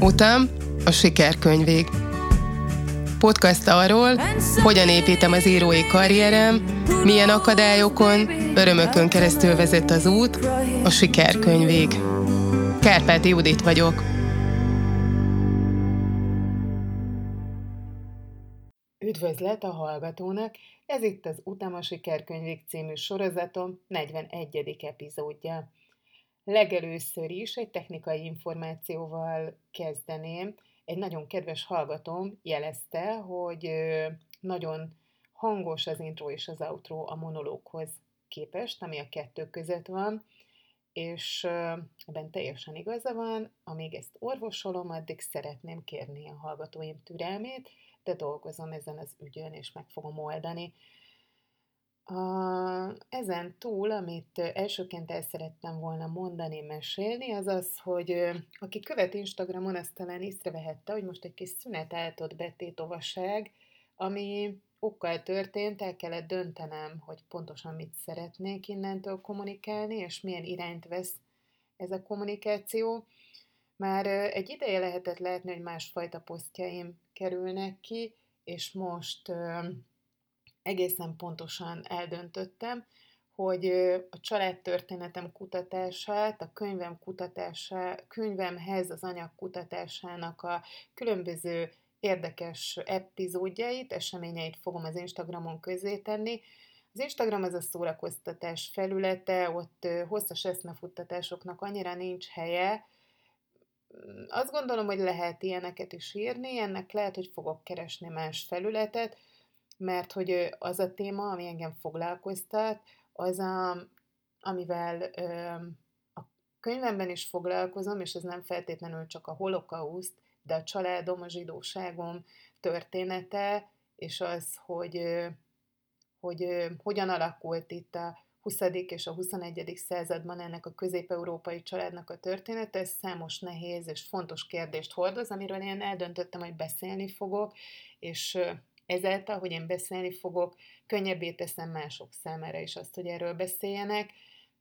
Utam a sikerkönyvig. Podcast arról, hogyan építem az írói karrierem, milyen akadályokon, örömökön keresztül vezet az út a sikerkönyvig. Kárpáti Judit vagyok. Üdvözlet a hallgatónak! Ez itt az Utam a sikerkönyvig című sorozatom 41. epizódja. Legelőször is egy technikai információval kezdeném. Egy nagyon kedves hallgatóm jelezte, hogy nagyon hangos az intro és az outro a monológhoz képest, ami a kettő között van, és ebben teljesen igaza van, amíg ezt orvosolom, addig szeretném kérni a hallgatóim türelmét, de dolgozom ezen az ügyön, és meg fogom oldani. Ezen túl, amit elsőként el szerettem volna mondani, mesélni, az az, hogy aki követ Instagramon, azt talán észrevehette, hogy most egy kis szünet eltott betétovaság, ami okkal történt, el kellett döntenem, hogy pontosan mit szeretnék innentől kommunikálni, és milyen irányt vesz ez a kommunikáció. Már egy ideje lehetett látni, hogy másfajta posztjaim kerülnek ki, és most egészen pontosan eldöntöttem, hogy a családtörténetem kutatását, a könyvem kutatásá, könyvemhez az anyag kutatásának a különböző érdekes epizódjait, eseményeit fogom az Instagramon tenni. Az Instagram az a szórakoztatás felülete, ott hosszas eszmefuttatásoknak annyira nincs helye, azt gondolom, hogy lehet ilyeneket is írni, ennek lehet, hogy fogok keresni más felületet, mert hogy az a téma, ami engem foglalkoztat, az a, amivel ö, a könyvemben is foglalkozom, és ez nem feltétlenül csak a holokauszt, de a családom, a zsidóságom története, és az, hogy, hogy hogyan alakult itt a 20. és a 21. században ennek a közép-európai családnak a története, ez számos nehéz és fontos kérdést hordoz, amiről én eldöntöttem, hogy beszélni fogok, és ezáltal, hogy én beszélni fogok, könnyebbé teszem mások számára is azt, hogy erről beszéljenek.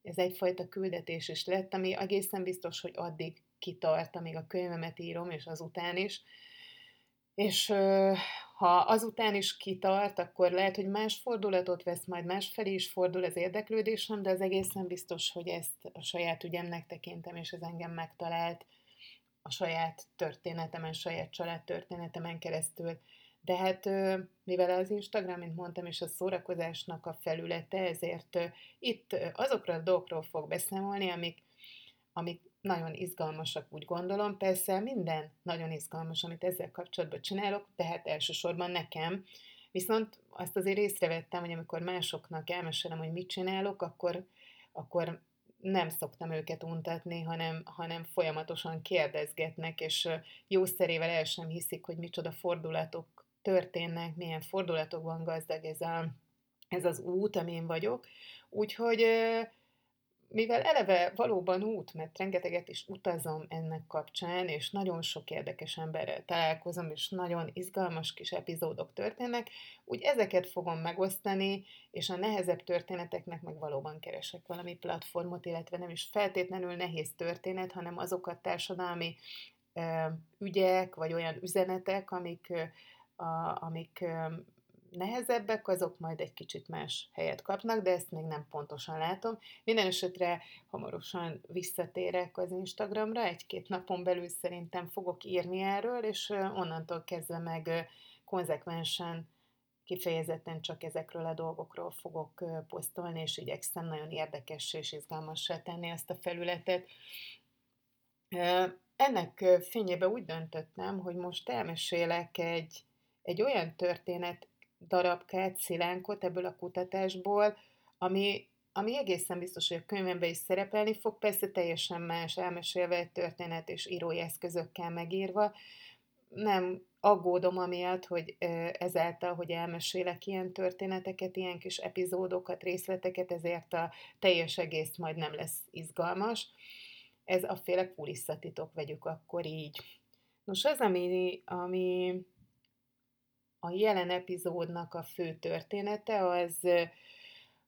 Ez egyfajta küldetés is lett, ami egészen biztos, hogy addig kitart, amíg a könyvemet írom, és azután is. És ha azután is kitart, akkor lehet, hogy más fordulatot vesz, majd másfelé is fordul az érdeklődésem, de az egészen biztos, hogy ezt a saját ügyemnek tekintem, és ez engem megtalált a saját történetemen, saját családtörténetemen keresztül. De hát mivel az Instagram, mint mondtam, és a szórakozásnak a felülete, ezért itt azokról a dolgokról fog beszámolni, amik, amik nagyon izgalmasak, úgy gondolom. Persze minden nagyon izgalmas, amit ezzel kapcsolatban csinálok, tehát elsősorban nekem. Viszont azt azért észrevettem, hogy amikor másoknak elmesélem, hogy mit csinálok, akkor, akkor nem szoktam őket untatni, hanem, hanem folyamatosan kérdezgetnek, és jószerével el sem hiszik, hogy micsoda fordulatok történnek, milyen fordulatokban gazdag ez, a, ez az út, amin vagyok. Úgyhogy mivel eleve valóban út, mert rengeteget is utazom ennek kapcsán, és nagyon sok érdekes emberrel találkozom, és nagyon izgalmas kis epizódok történnek, úgy ezeket fogom megosztani, és a nehezebb történeteknek meg valóban keresek valami platformot, illetve nem is feltétlenül nehéz történet, hanem azokat társadalmi ügyek, vagy olyan üzenetek, amik, a, amik nehezebbek, azok majd egy kicsit más helyet kapnak, de ezt még nem pontosan látom. Minden esetre hamarosan visszatérek az Instagramra, egy-két napon belül szerintem fogok írni erről, és onnantól kezdve meg konzekvensen kifejezetten csak ezekről a dolgokról fogok posztolni, és igyekszem nagyon érdekes és izgalmassá tenni ezt a felületet. Ennek fényében úgy döntöttem, hogy most elmesélek egy, egy olyan történet darabkát, szilánkot ebből a kutatásból, ami, ami egészen biztos, hogy a könyvemben is szerepelni fog, persze teljesen más, elmesélve egy történet és írói eszközökkel megírva. Nem aggódom amiatt, hogy ezáltal, hogy elmesélek ilyen történeteket, ilyen kis epizódokat, részleteket, ezért a teljes egész majd nem lesz izgalmas. Ez a féle kulisszatitok, vegyük akkor így. Nos, az, ami, ami a jelen epizódnak a fő története, az,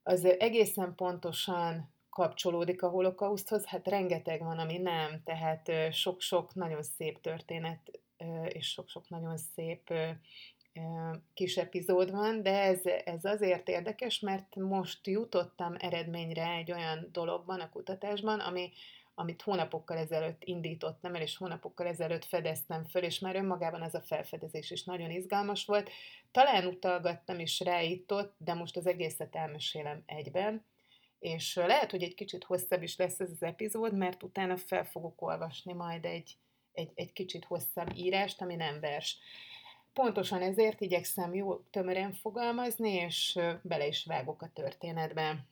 az egészen pontosan kapcsolódik a holokauszthoz, hát rengeteg van, ami nem, tehát sok-sok nagyon szép történet, és sok-sok nagyon szép kis epizód van, de ez, ez azért érdekes, mert most jutottam eredményre egy olyan dologban, a kutatásban, ami, amit hónapokkal ezelőtt indítottam el, és hónapokkal ezelőtt fedeztem föl, és már önmagában ez a felfedezés is nagyon izgalmas volt. Talán utalgattam is rá itt ott, de most az egészet elmesélem egyben, és lehet, hogy egy kicsit hosszabb is lesz ez az epizód, mert utána fel fogok olvasni majd egy, egy, egy kicsit hosszabb írást, ami nem vers. Pontosan ezért igyekszem jó tömören fogalmazni, és bele is vágok a történetbe.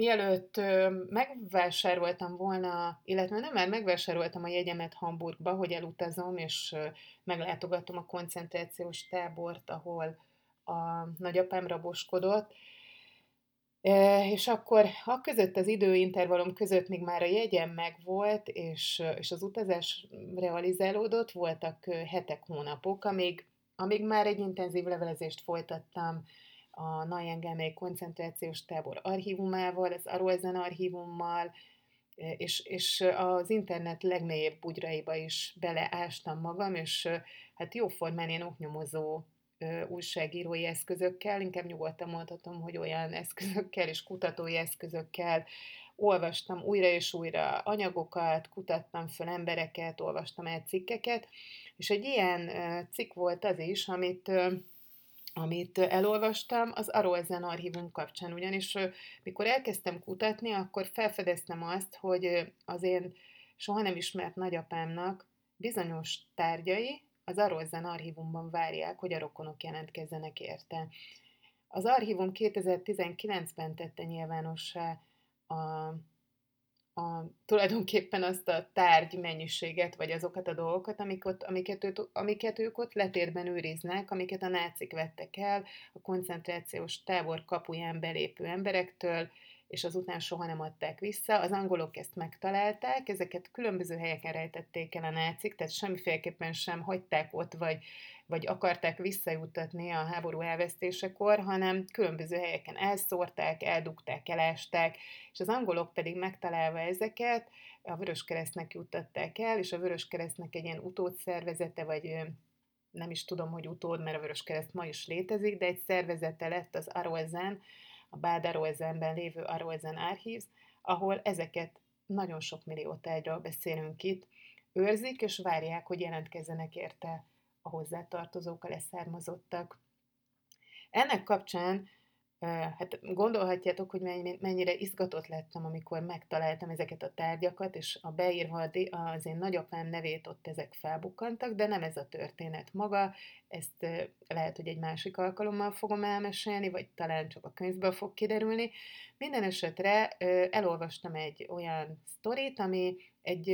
Mielőtt megvásároltam volna, illetve nem már megvásároltam a jegyemet Hamburgba, hogy elutazom, és meglátogatom a koncentrációs tábort, ahol a nagyapám raboskodott, és akkor a között az időintervallum között még már a jegyem megvolt, és, és az utazás realizálódott, voltak hetek, hónapok, amíg, amíg már egy intenzív levelezést folytattam a Najengelmei koncentrációs tábor archívumával, az Arolzen archívummal, és, és az internet legmélyebb bugyraiba is beleástam magam, és hát jóformán én oknyomozó újságírói eszközökkel, inkább nyugodtan mondhatom, hogy olyan eszközökkel és kutatói eszközökkel olvastam újra és újra anyagokat, kutattam föl embereket, olvastam el cikkeket, és egy ilyen cikk volt az is, amit amit elolvastam, az Arolzen archívum kapcsán, ugyanis mikor elkezdtem kutatni, akkor felfedeztem azt, hogy az én soha nem ismert nagyapámnak bizonyos tárgyai, az Arolzen archívumban várják, hogy a rokonok jelentkezzenek érte. Az archívum 2019-ben tette nyilvánossá a, a, tulajdonképpen azt a tárgy mennyiséget, vagy azokat a dolgokat, amik ott, amiket, őt, amiket ők ott letérben őriznek, amiket a nácik vettek el a koncentrációs tábor kapuján belépő emberektől, és azután soha nem adták vissza. Az angolok ezt megtalálták, ezeket különböző helyeken rejtették el a nácik, tehát semmiféleképpen sem hagyták ott, vagy, vagy akarták visszajutatni a háború elvesztésekor, hanem különböző helyeken elszórták, eldugták, elásták, és az angolok pedig megtalálva ezeket a Vöröskeresztnek juttatták el, és a Vöröskeresztnek egy ilyen utódszervezete, vagy nem is tudom, hogy utód, mert a Vöröskereszt ma is létezik, de egy szervezete lett az Arolzen, a Bádarozenben lévő Arozen Archives, ahol ezeket nagyon sok millió tárgyról beszélünk itt, őrzik és várják, hogy jelentkezzenek érte a hozzátartozók, a leszármazottak. Ennek kapcsán Hát gondolhatjátok, hogy mennyire izgatott lettem, amikor megtaláltam ezeket a tárgyakat, és a beírva az én nagyapám nevét ott ezek felbukkantak, de nem ez a történet maga, ezt lehet, hogy egy másik alkalommal fogom elmesélni, vagy talán csak a könyvből fog kiderülni. Minden esetre elolvastam egy olyan sztorit, ami egy,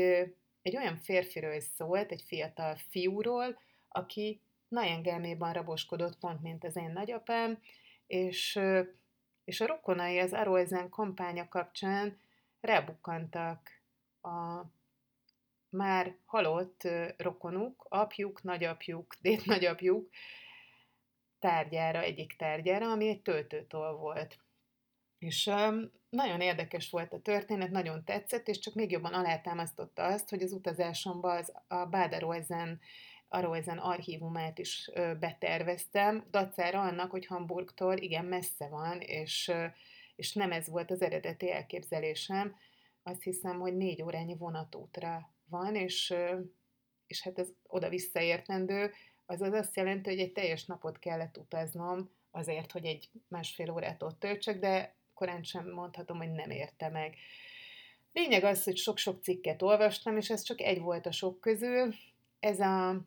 egy olyan férfiről szólt, egy fiatal fiúról, aki Najengelméban raboskodott, pont mint az én nagyapám, és, és a rokonai az Aroezen kampánya kapcsán rebukkantak a már halott rokonuk, apjuk, nagyapjuk, dédnagyapjuk tárgyára, egyik tárgyára, ami egy töltőtól volt. És um, nagyon érdekes volt a történet, nagyon tetszett, és csak még jobban alátámasztotta azt, hogy az utazásomban az, a Bádaroezen arról ezen archívumát is beterveztem, dacára annak, hogy Hamburgtól igen messze van, és, és nem ez volt az eredeti elképzelésem. Azt hiszem, hogy négy órányi vonatútra van, és, és hát ez oda-vissza értendő, azaz azt jelenti, hogy egy teljes napot kellett utaznom azért, hogy egy másfél órát ott töltsek, de korán sem mondhatom, hogy nem érte meg. Lényeg az, hogy sok-sok cikket olvastam, és ez csak egy volt a sok közül. Ez a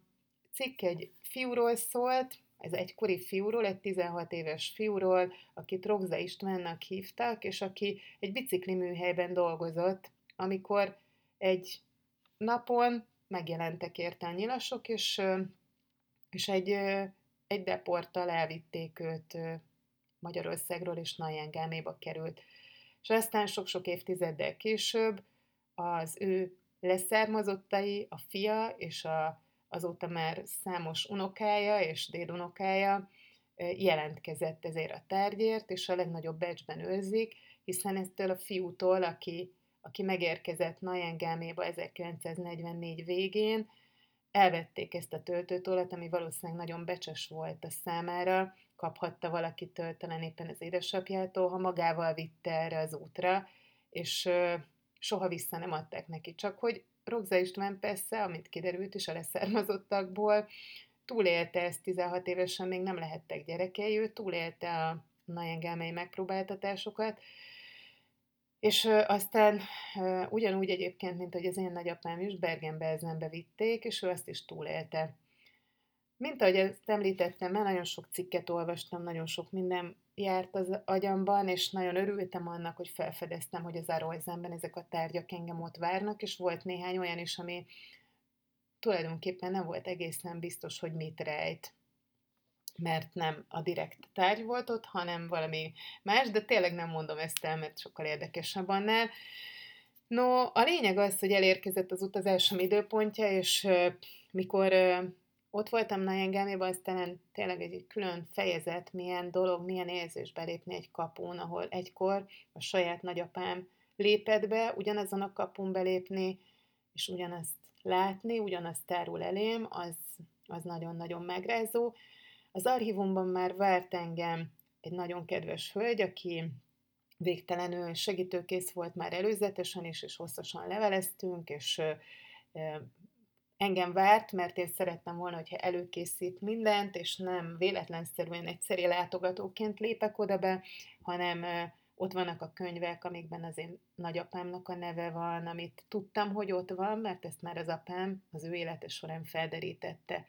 cikk egy fiúról szólt, ez egy kori fiúról, egy 16 éves fiúról, akit Rogza Istvánnak hívtak, és aki egy bicikli műhelyben dolgozott, amikor egy napon megjelentek érte a nyilasok, és, és egy, egy deporttal elvitték őt Magyarországról, és Najengáméba került. És aztán sok-sok évtizeddel később az ő leszármazottai, a fia és a azóta már számos unokája és dédunokája jelentkezett ezért a tárgyért, és a legnagyobb becsben őrzik, hiszen eztől a fiútól, aki, aki megérkezett Najengáméba 1944 végén, elvették ezt a töltőtólat, ami valószínűleg nagyon becses volt a számára, kaphatta valakitől, talán éppen az édesapjától, ha magával vitte erre az útra, és soha vissza nem adták neki. Csak hogy Rogza István persze, amit kiderült is a leszármazottakból, túlélte ezt 16 évesen, még nem lehettek gyerekei, ő túlélte a najengelmei megpróbáltatásokat, és aztán ugyanúgy egyébként, mint hogy az én nagyapám is, Bergen-Belsenbe vitték, és ő azt is túlélte. Mint ahogy ezt említettem, mert nagyon sok cikket olvastam, nagyon sok minden járt az agyamban, és nagyon örültem annak, hogy felfedeztem, hogy az Arolzenben ezek a tárgyak engem ott várnak, és volt néhány olyan is, ami tulajdonképpen nem volt egészen biztos, hogy mit rejt mert nem a direkt tárgy volt ott, hanem valami más, de tényleg nem mondom ezt el, mert sokkal érdekesebb annál. No, a lényeg az, hogy elérkezett az utazásom időpontja, és mikor ott voltam Najengáméban, az talán tényleg egy külön fejezet, milyen dolog, milyen érzés belépni egy kapun, ahol egykor a saját nagyapám lépett be, ugyanazon a kapun belépni, és ugyanazt látni, ugyanazt tárul elém, az, az nagyon-nagyon megrázó. Az archívumban már várt engem egy nagyon kedves hölgy, aki végtelenül segítőkész volt már előzetesen is, és hosszasan leveleztünk, és engem várt, mert én szerettem volna, hogyha előkészít mindent, és nem véletlenszerűen egyszerű látogatóként lépek oda be, hanem ott vannak a könyvek, amikben az én nagyapámnak a neve van, amit tudtam, hogy ott van, mert ezt már az apám az ő élete során felderítette.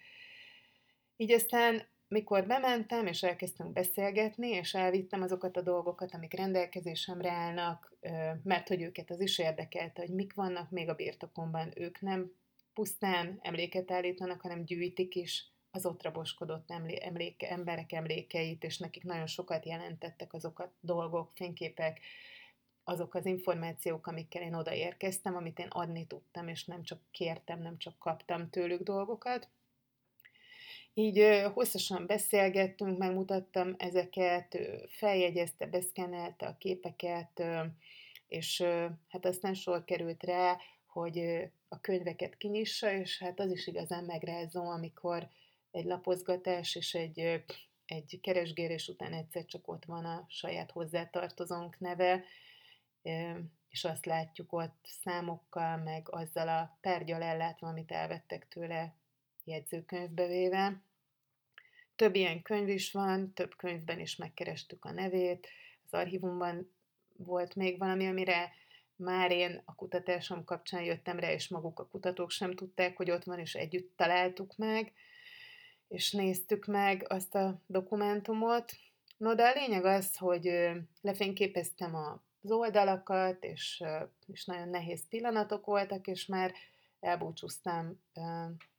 Így aztán mikor bementem, és elkezdtünk beszélgetni, és elvittem azokat a dolgokat, amik rendelkezésemre állnak, mert hogy őket az is érdekelte, hogy mik vannak még a birtokomban. Ők nem pusztán emléket állítanak, hanem gyűjtik is az ott raboskodott emléke, emberek emlékeit, és nekik nagyon sokat jelentettek azok a dolgok, fényképek, azok az információk, amikkel én odaérkeztem, amit én adni tudtam, és nem csak kértem, nem csak kaptam tőlük dolgokat. Így hosszasan beszélgettünk, megmutattam ezeket, feljegyezte, beszkenelte a képeket, és hát aztán sor került rá, hogy a könyveket kinyissa, és hát az is igazán megrázó, amikor egy lapozgatás és egy, egy keresgélés után egyszer csak ott van a saját hozzátartozónk neve, és azt látjuk ott számokkal, meg azzal a tárgyal ellátva, amit elvettek tőle jegyzőkönyvbe véve. Több ilyen könyv is van, több könyvben is megkerestük a nevét, az archívumban volt még valami, amire már én a kutatásom kapcsán jöttem rá, és maguk a kutatók sem tudták, hogy ott van, és együtt találtuk meg, és néztük meg azt a dokumentumot. No, de a lényeg az, hogy lefényképeztem az oldalakat, és, és nagyon nehéz pillanatok voltak, és már elbúcsúztam,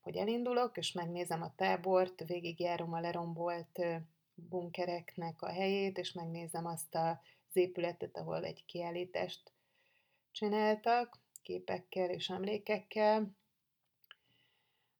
hogy elindulok, és megnézem a tábort, végigjárom a lerombolt bunkereknek a helyét, és megnézem azt az épületet, ahol egy kiállítást csináltak, képekkel és emlékekkel,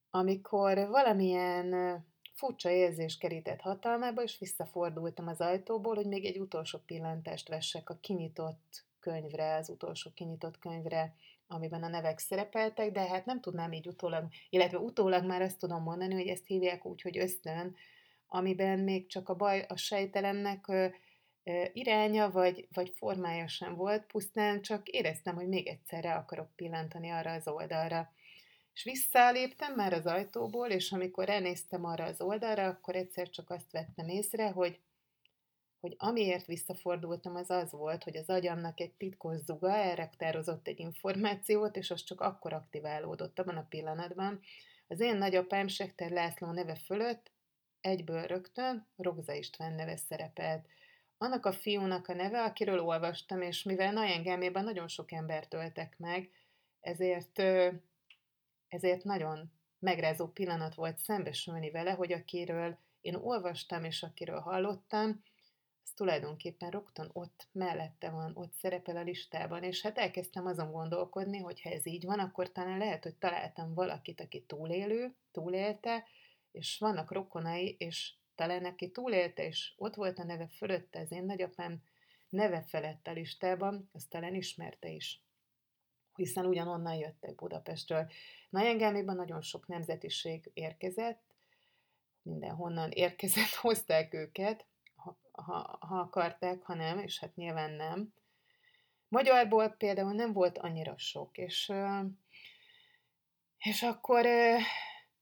amikor valamilyen furcsa érzés kerített hatalmába, és visszafordultam az ajtóból, hogy még egy utolsó pillantást vessek a kinyitott könyvre, az utolsó kinyitott könyvre, amiben a nevek szerepeltek, de hát nem tudnám így utólag, illetve utólag már azt tudom mondani, hogy ezt hívják úgy, hogy ösztön, amiben még csak a baj a sejtelemnek iránya vagy, vagy formája sem volt, pusztán csak éreztem, hogy még egyszerre akarok pillantani arra az oldalra. És visszaléptem már az ajtóból, és amikor elnéztem arra az oldalra, akkor egyszer csak azt vettem észre, hogy, hogy amiért visszafordultam, az az volt, hogy az agyamnak egy titkos zuga elraktározott egy információt, és az csak akkor aktiválódott abban a pillanatban. Az én nagyapám Sekter László neve fölött egyből rögtön Rogza István neve szerepelt – annak a fiúnak a neve, akiről olvastam, és mivel Najengelmében nagyon sok embert öltek meg, ezért, ezért nagyon megrázó pillanat volt szembesülni vele, hogy akiről én olvastam, és akiről hallottam, az tulajdonképpen rögtön ott mellette van, ott szerepel a listában, és hát elkezdtem azon gondolkodni, hogy ha ez így van, akkor talán lehet, hogy találtam valakit, aki túlélő, túlélte, és vannak rokonai, és talán aki túlélte, és ott volt a neve fölötte, az én nagyapám neve felett a listában, azt talán ismerte is hiszen ugyanonnan jöttek Budapestről. Najengelméban nagyon sok nemzetiség érkezett, mindenhonnan érkezett, hozták őket, ha, ha, ha akarták, ha nem, és hát nyilván nem. Magyarból például nem volt annyira sok, és, és akkor,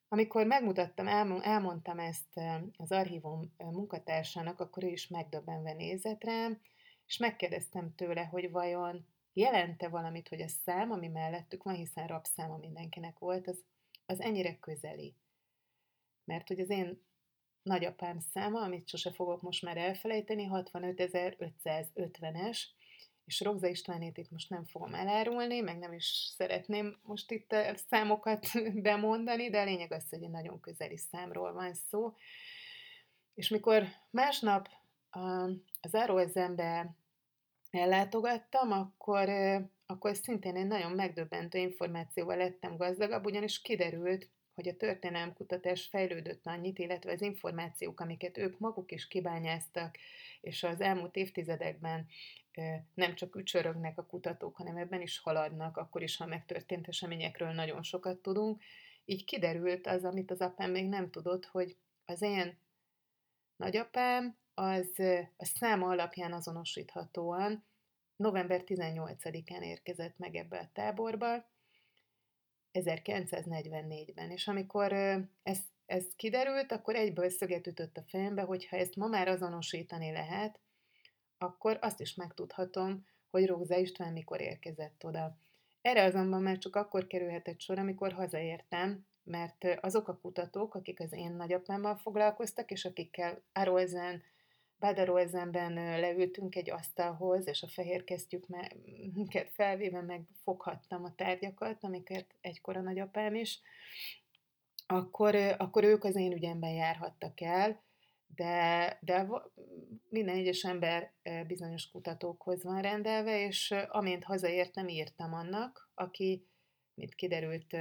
amikor megmutattam, elmondtam ezt az archívum munkatársának, akkor ő is megdöbbenve nézett rám, és megkérdeztem tőle, hogy vajon jelente valamit, hogy a szám, ami mellettük van, hiszen rabszáma mindenkinek volt, az, az ennyire közeli. Mert hogy az én nagyapám száma, amit sose fogok most már elfelejteni, 65.550-es, és Rogza Istvánét itt most nem fogom elárulni, meg nem is szeretném most itt a számokat bemondani, de a lényeg az, hogy egy nagyon közeli számról van szó. És mikor másnap az záróezembe ellátogattam, akkor, akkor szintén egy nagyon megdöbbentő információval lettem gazdagabb, ugyanis kiderült, hogy a történelemkutatás fejlődött annyit, illetve az információk, amiket ők maguk is kibányáztak, és az elmúlt évtizedekben nem csak ücsörögnek a kutatók, hanem ebben is haladnak, akkor is, ha megtörtént eseményekről nagyon sokat tudunk. Így kiderült az, amit az apám még nem tudott, hogy az én nagyapám az a száma alapján azonosíthatóan november 18-án érkezett meg ebbe a táborba, 1944-ben. És amikor ez, ez kiderült, akkor egyből szöget ütött a fejembe, hogy ha ezt ma már azonosítani lehet, akkor azt is megtudhatom, hogy Róza István mikor érkezett oda. Erre azonban már csak akkor kerülhetett sor, amikor hazaértem, mert azok a kutatók, akik az én nagyapámmal foglalkoztak, és akikkel Arolzen, Badarolzenben leültünk egy asztalhoz, és a fehér kesztyüket felvéve megfoghattam a tárgyakat, amiket egykor a nagyapám is, akkor, akkor ők az én ügyemben járhattak el, de, de minden egyes ember bizonyos kutatókhoz van rendelve, és amint hazaértem, írtam annak, aki, mint kiderült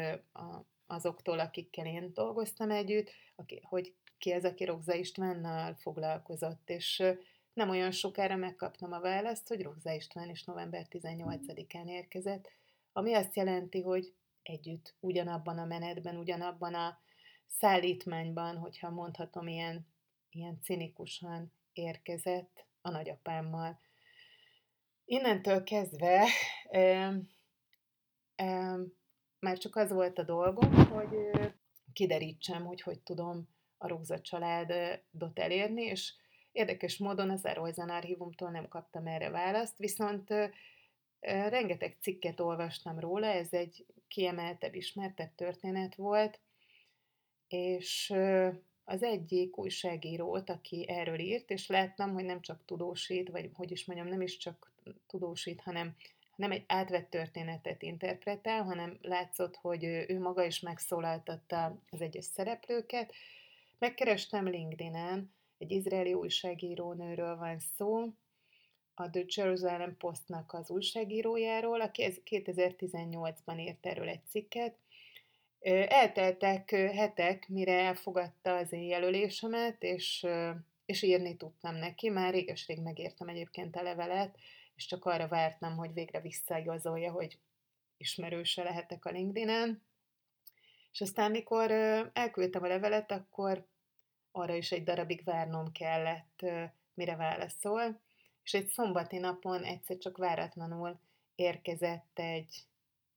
azoktól, akikkel én dolgoztam együtt, aki, hogy ki az, aki Rogza Istvánnal foglalkozott, és nem olyan sokára megkaptam a választ, hogy Rogza István is november 18-án érkezett, ami azt jelenti, hogy együtt, ugyanabban a menetben, ugyanabban a szállítmányban, hogyha mondhatom ilyen, ilyen cinikusan érkezett a nagyapámmal. Innentől kezdve ö, ö, már csak az volt a dolgom, hogy kiderítsem, hogy hogy tudom a Róza családot elérni, és érdekes módon az Eroizen archívumtól nem kaptam erre választ, viszont rengeteg cikket olvastam róla, ez egy kiemeltebb, ismertebb történet volt, és az egyik újságírót, aki erről írt, és láttam, hogy nem csak tudósít, vagy hogy is mondjam, nem is csak tudósít, hanem nem egy átvett történetet interpretál, hanem látszott, hogy ő maga is megszólaltatta az egyes szereplőket, Megkerestem LinkedIn-en, egy izraeli újságírónőről van szó, a The Jerusalem Postnak az újságírójáról, aki 2018-ban írt erről egy cikket. Elteltek hetek, mire elfogadta az én jelölésemet, és, és írni tudtam neki. Már réges-rég megértem egyébként a levelet, és csak arra vártam, hogy végre visszaigazolja, hogy ismerőse lehetek a LinkedIn-en. És aztán, mikor elküldtem a levelet, akkor arra is egy darabig várnom kellett, mire válaszol, és egy szombati napon egyszer csak váratlanul érkezett egy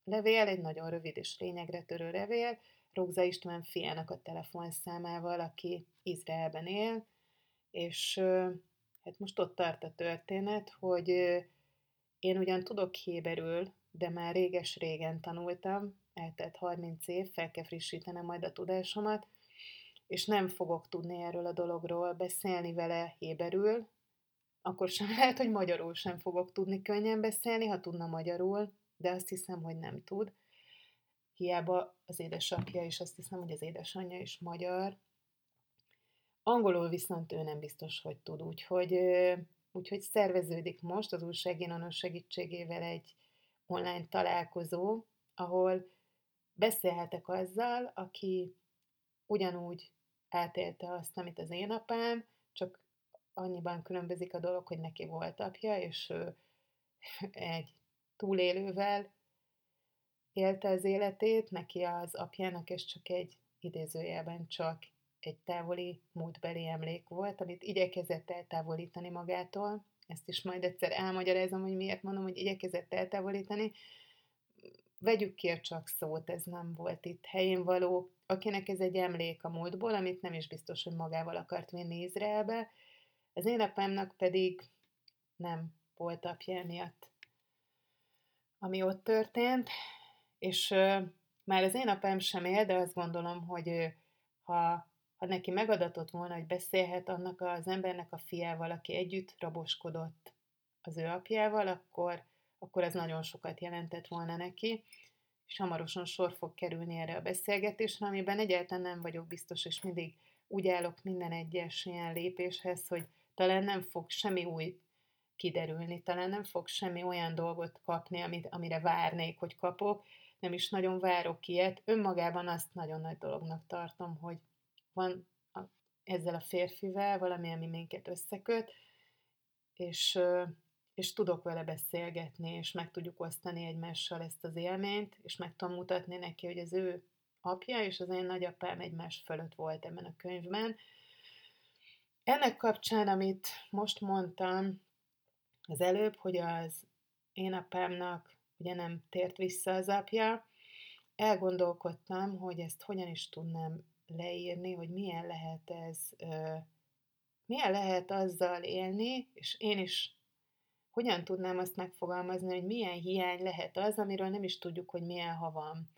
levél, egy nagyon rövid és lényegre törő levél, Rogza István fiának a telefonszámával, aki Izraelben él, és hát most ott tart a történet, hogy én ugyan tudok héberül, de már réges-régen tanultam, eltelt 30 év, fel kell frissítenem majd a tudásomat, és nem fogok tudni erről a dologról beszélni vele héberül, akkor sem lehet, hogy magyarul sem fogok tudni könnyen beszélni, ha tudna magyarul, de azt hiszem, hogy nem tud. Hiába az édesapja is, azt hiszem, hogy az édesanyja is magyar. Angolul viszont ő nem biztos, hogy tud, úgyhogy, úgyhogy szerveződik most az újságírónő segítségével egy online találkozó, ahol beszélhetek azzal, aki ugyanúgy átélte azt, amit az én apám, csak annyiban különbözik a dolog, hogy neki volt apja, és ő egy túlélővel élte az életét, neki az apjának és csak egy idézőjelben csak egy távoli múltbeli emlék volt, amit igyekezett eltávolítani magától. Ezt is majd egyszer elmagyarázom, hogy miért mondom, hogy igyekezett eltávolítani. Vegyük ki a csak szót, ez nem volt itt helyén való. Akinek ez egy emlék a múltból, amit nem is biztos, hogy magával akart vinni Izraelbe. Az én apámnak pedig nem volt apja miatt, ami ott történt, és uh, már az én apám sem él, de azt gondolom, hogy uh, ha ha neki megadatott volna, hogy beszélhet annak az embernek a fiával, aki együtt raboskodott az ő apjával, akkor, akkor ez nagyon sokat jelentett volna neki, és hamarosan sor fog kerülni erre a beszélgetésre, amiben egyáltalán nem vagyok biztos, és mindig úgy állok minden egyes ilyen lépéshez, hogy talán nem fog semmi új kiderülni, talán nem fog semmi olyan dolgot kapni, amit, amire várnék, hogy kapok, nem is nagyon várok ilyet. Önmagában azt nagyon nagy dolognak tartom, hogy van ezzel a férfivel valami, ami minket összeköt, és, és tudok vele beszélgetni, és meg tudjuk osztani egymással ezt az élményt, és meg tudom mutatni neki, hogy az ő apja és az én nagyapám egymás fölött volt ebben a könyvben. Ennek kapcsán, amit most mondtam az előbb, hogy az én apámnak ugye nem tért vissza az apja, elgondolkodtam, hogy ezt hogyan is tudnám leírni, hogy milyen lehet ez, milyen lehet azzal élni, és én is hogyan tudnám azt megfogalmazni, hogy milyen hiány lehet az, amiről nem is tudjuk, hogy milyen ha van.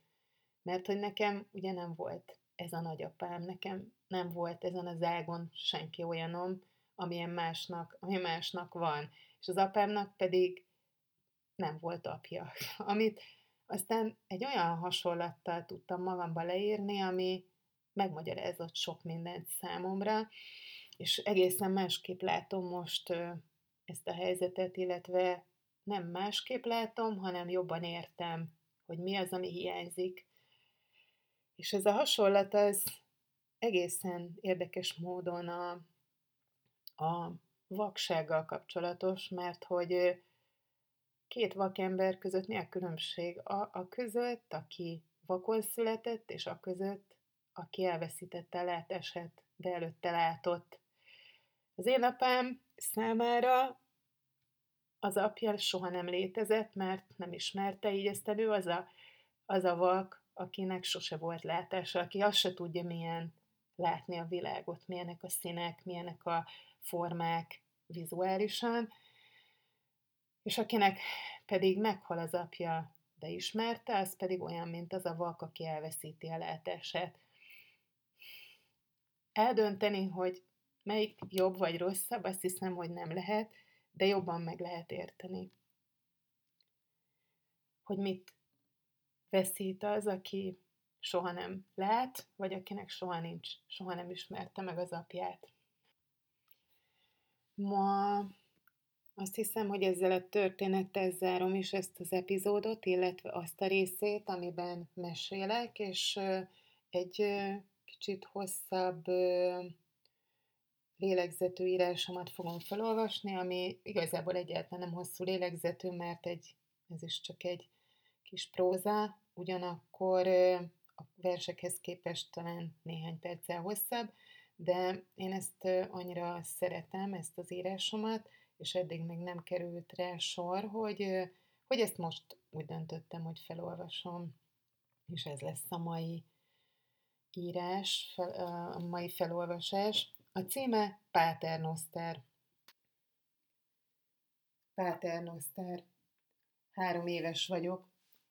Mert hogy nekem ugye nem volt ez a nagyapám, nekem nem volt ezen az ágon senki olyanom, amilyen másnak, ami másnak van. És az apámnak pedig nem volt apja. Amit aztán egy olyan hasonlattal tudtam magamba leírni, ami, megmagyarázott sok mindent számomra, és egészen másképp látom most ezt a helyzetet, illetve nem másképp látom, hanem jobban értem, hogy mi az, ami hiányzik. És ez a hasonlat az egészen érdekes módon a, a vaksággal kapcsolatos, mert hogy két vakember között mi a különbség? A, a között, aki vakon született, és a között, aki elveszítette a látását, de előtte látott. Az én apám számára az apja soha nem létezett, mert nem ismerte, így ezt elő az a, az a vak, akinek sose volt látása, aki azt se tudja, milyen látni a világot, milyenek a színek, milyenek a formák vizuálisan, és akinek pedig meghal az apja, de ismerte, az pedig olyan, mint az a vak, aki elveszíti a látását. Eldönteni, hogy melyik jobb vagy rosszabb, azt hiszem, hogy nem lehet, de jobban meg lehet érteni. Hogy mit veszít az, aki soha nem lát, vagy akinek soha nincs, soha nem ismerte meg az apját. Ma azt hiszem, hogy ezzel a történettel zárom is ezt az epizódot, illetve azt a részét, amiben mesélek, és egy kicsit hosszabb lélegzető írásomat fogom felolvasni, ami igazából egyáltalán nem hosszú lélegzető, mert egy, ez is csak egy kis próza, ugyanakkor a versekhez képest talán néhány perccel hosszabb, de én ezt annyira szeretem, ezt az írásomat, és eddig még nem került rá sor, hogy, hogy ezt most úgy döntöttem, hogy felolvasom, és ez lesz a mai írás, a mai felolvasás. A címe Páternoszter. Páternoszter. Három éves vagyok.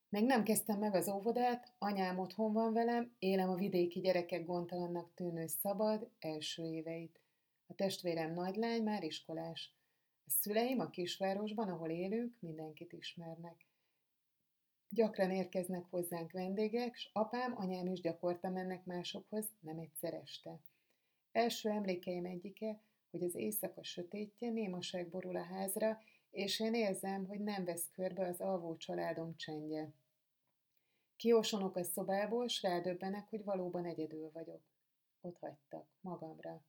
Még nem kezdtem meg az óvodát, anyám otthon van velem, élem a vidéki gyerekek gondtalannak tűnő szabad első éveit. A testvérem nagylány már iskolás. A szüleim a kisvárosban, ahol élünk, mindenkit ismernek. Gyakran érkeznek hozzánk vendégek, s apám, anyám is gyakorta mennek másokhoz, nem egyszer este. Első emlékeim egyike, hogy az éjszaka sötétje, némaság borul a házra, és én érzem, hogy nem vesz körbe az alvó családom csendje. Kiosonok a szobából, s rádöbbenek, hogy valóban egyedül vagyok. ott hagytak, magamra.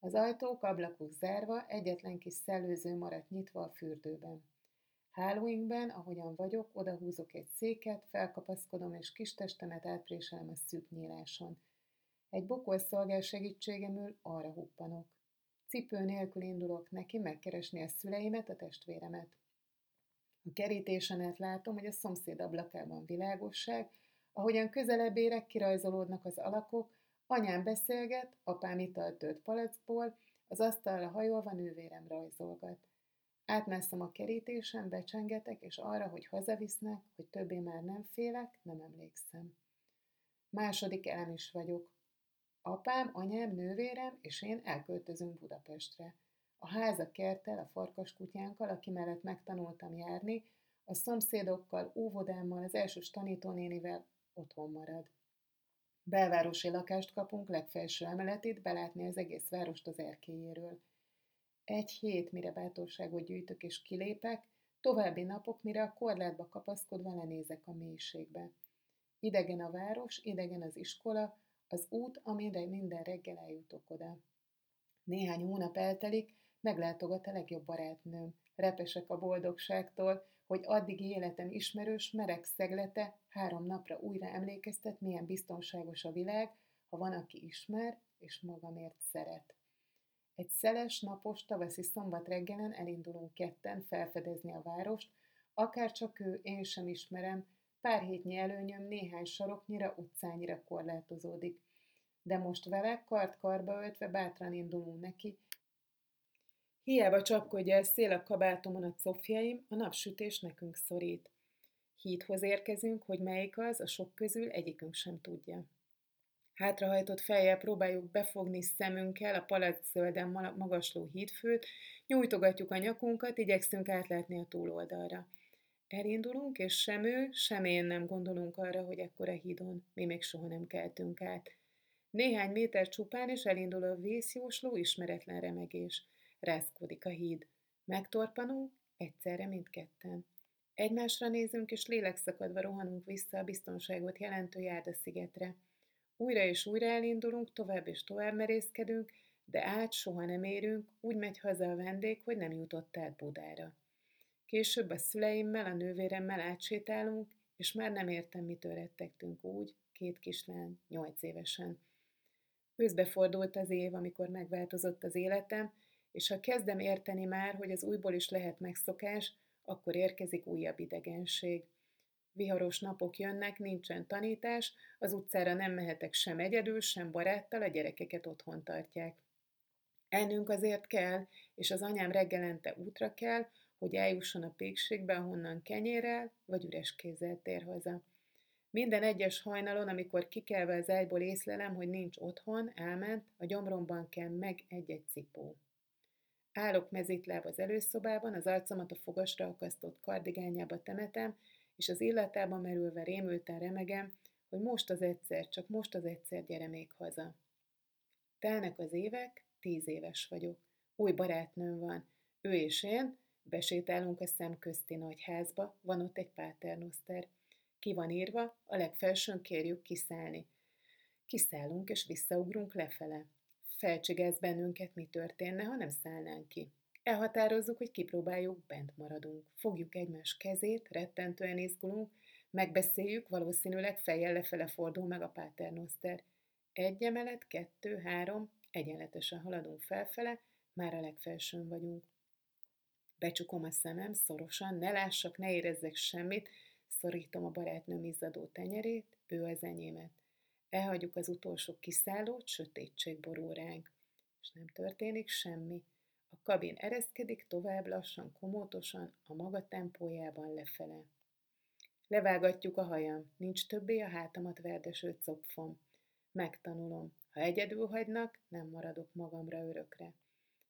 Az ajtók, ablakok zárva, egyetlen kis szellőző maradt nyitva a fürdőben. Hálóinkben, ahogyan vagyok, odahúzok egy széket, felkapaszkodom és kis testemet átpréselem a szűk nyíláson. Egy bokol szolgál segítségemül arra huppanok. Cipő nélkül indulok neki megkeresni a szüleimet, a testvéremet. A kerítésen át látom, hogy a szomszéd ablakában világosság, ahogyan közelebb érek, kirajzolódnak az alakok, anyám beszélget, apám italt tölt palackból, az asztalra hajolva nővérem rajzolgat. Átmászom a kerítésen, becsengetek, és arra, hogy hazavisznek, hogy többé már nem félek, nem emlékszem. Második elem is vagyok. Apám, anyám, nővérem és én elköltözünk Budapestre. A háza kertel, a farkaskutyánkkal, aki mellett megtanultam járni, a szomszédokkal, óvodámmal, az elsős tanítónénivel otthon marad. Belvárosi lakást kapunk, legfelső emeletét, belátni az egész várost az erkélyéről. Egy hét, mire bátorságot gyűjtök és kilépek, további napok, mire a korlátba kapaszkodva lenézek a mélységbe. Idegen a város, idegen az iskola, az út, amire minden reggel eljutok oda. Néhány hónap eltelik, meglátogat a legjobb barátnőm. Repesek a boldogságtól, hogy addigi életem ismerős, merek szeglete három napra újra emlékeztet, milyen biztonságos a világ, ha van, aki ismer, és magamért szeret. Egy szeles, napos, tavaszi szombat reggelen elindulunk ketten felfedezni a várost, akár csak ő, én sem ismerem, pár hétnyi előnyöm néhány saroknyira, utcányira korlátozódik. De most vele, kart-karba öltve bátran indulunk neki, Hiába csapkodja el szél a kabátomon a cofjaim, a napsütés nekünk szorít. Híthoz érkezünk, hogy melyik az, a sok közül egyikünk sem tudja. Hátrahajtott fejjel próbáljuk befogni szemünkkel a palacszölden magasló hídfőt, nyújtogatjuk a nyakunkat, igyekszünk átlátni a túloldalra. Elindulunk, és sem ő, sem én nem gondolunk arra, hogy ekkora hídon mi még soha nem keltünk át. Néhány méter csupán, és elindul a vészjósló ismeretlen remegés. Rászkódik a híd. Megtorpanunk, egyszerre mindketten. Egymásra nézünk, és lélekszakadva rohanunk vissza a biztonságot jelentő Járda-szigetre. Újra és újra elindulunk, tovább és tovább merészkedünk, de át soha nem érünk, úgy megy haza a vendég, hogy nem jutott át Budára. Később a szüleimmel, a nővéremmel átsétálunk, és már nem értem, mitől rettegtünk úgy, két kislány, nyolc évesen. Őszbefordult az év, amikor megváltozott az életem, és ha kezdem érteni már, hogy az újból is lehet megszokás, akkor érkezik újabb idegenség. Viharos napok jönnek, nincsen tanítás, az utcára nem mehetek sem egyedül, sem baráttal, a gyerekeket otthon tartják. Ennünk azért kell, és az anyám reggelente útra kell, hogy eljusson a pékségbe, ahonnan kenyérrel vagy üres kézzel tér haza. Minden egyes hajnalon, amikor kikelve az ágyból észlelem, hogy nincs otthon, elment, a gyomromban kell meg egy-egy cipó. Állok mezítláb az előszobában, az arcomat a fogasra akasztott kardigányába temetem, és az illatában merülve rémülten remegem, hogy most az egyszer, csak most az egyszer gyere még haza. Telnek az évek, tíz éves vagyok. Új barátnőm van. Ő és én, besétálunk a szemközti nagyházba, van ott egy páternoszter. Ki van írva, a legfelsőn kérjük kiszállni. Kiszállunk és visszaugrunk lefele felcsigez bennünket, mi történne, ha nem szállnánk ki. Elhatározzuk, hogy kipróbáljuk, bent maradunk. Fogjuk egymás kezét, rettentően izgulunk, megbeszéljük, valószínűleg fejjel lefele fordul meg a páternoszter. Egy emelet, kettő, három, egyenletesen haladunk felfele, már a legfelsőn vagyunk. Becsukom a szemem szorosan, ne lássak, ne érezzek semmit, szorítom a barátnőm izzadó tenyerét, ő az enyémet. Elhagyjuk az utolsó kiszállót, sötétség borul ránk, és nem történik semmi. A kabin ereszkedik tovább lassan, komótosan, a maga tempójában lefele. Levágatjuk a hajam, nincs többé a hátamat verdeső copfom. Megtanulom, ha egyedül hagynak, nem maradok magamra örökre.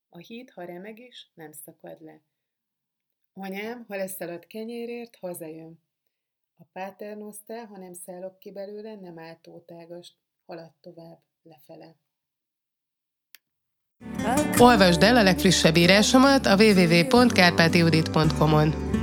A híd, ha remeg is, nem szakad le. Anyám, ha leszaladt kenyérért, hazajön. A páternosztál, ha nem szállok ki belőle, nem álltótágast, halad tovább, lefele. Olvasd el a legfrissebb írásomat a www.kárpátiudit.com-on.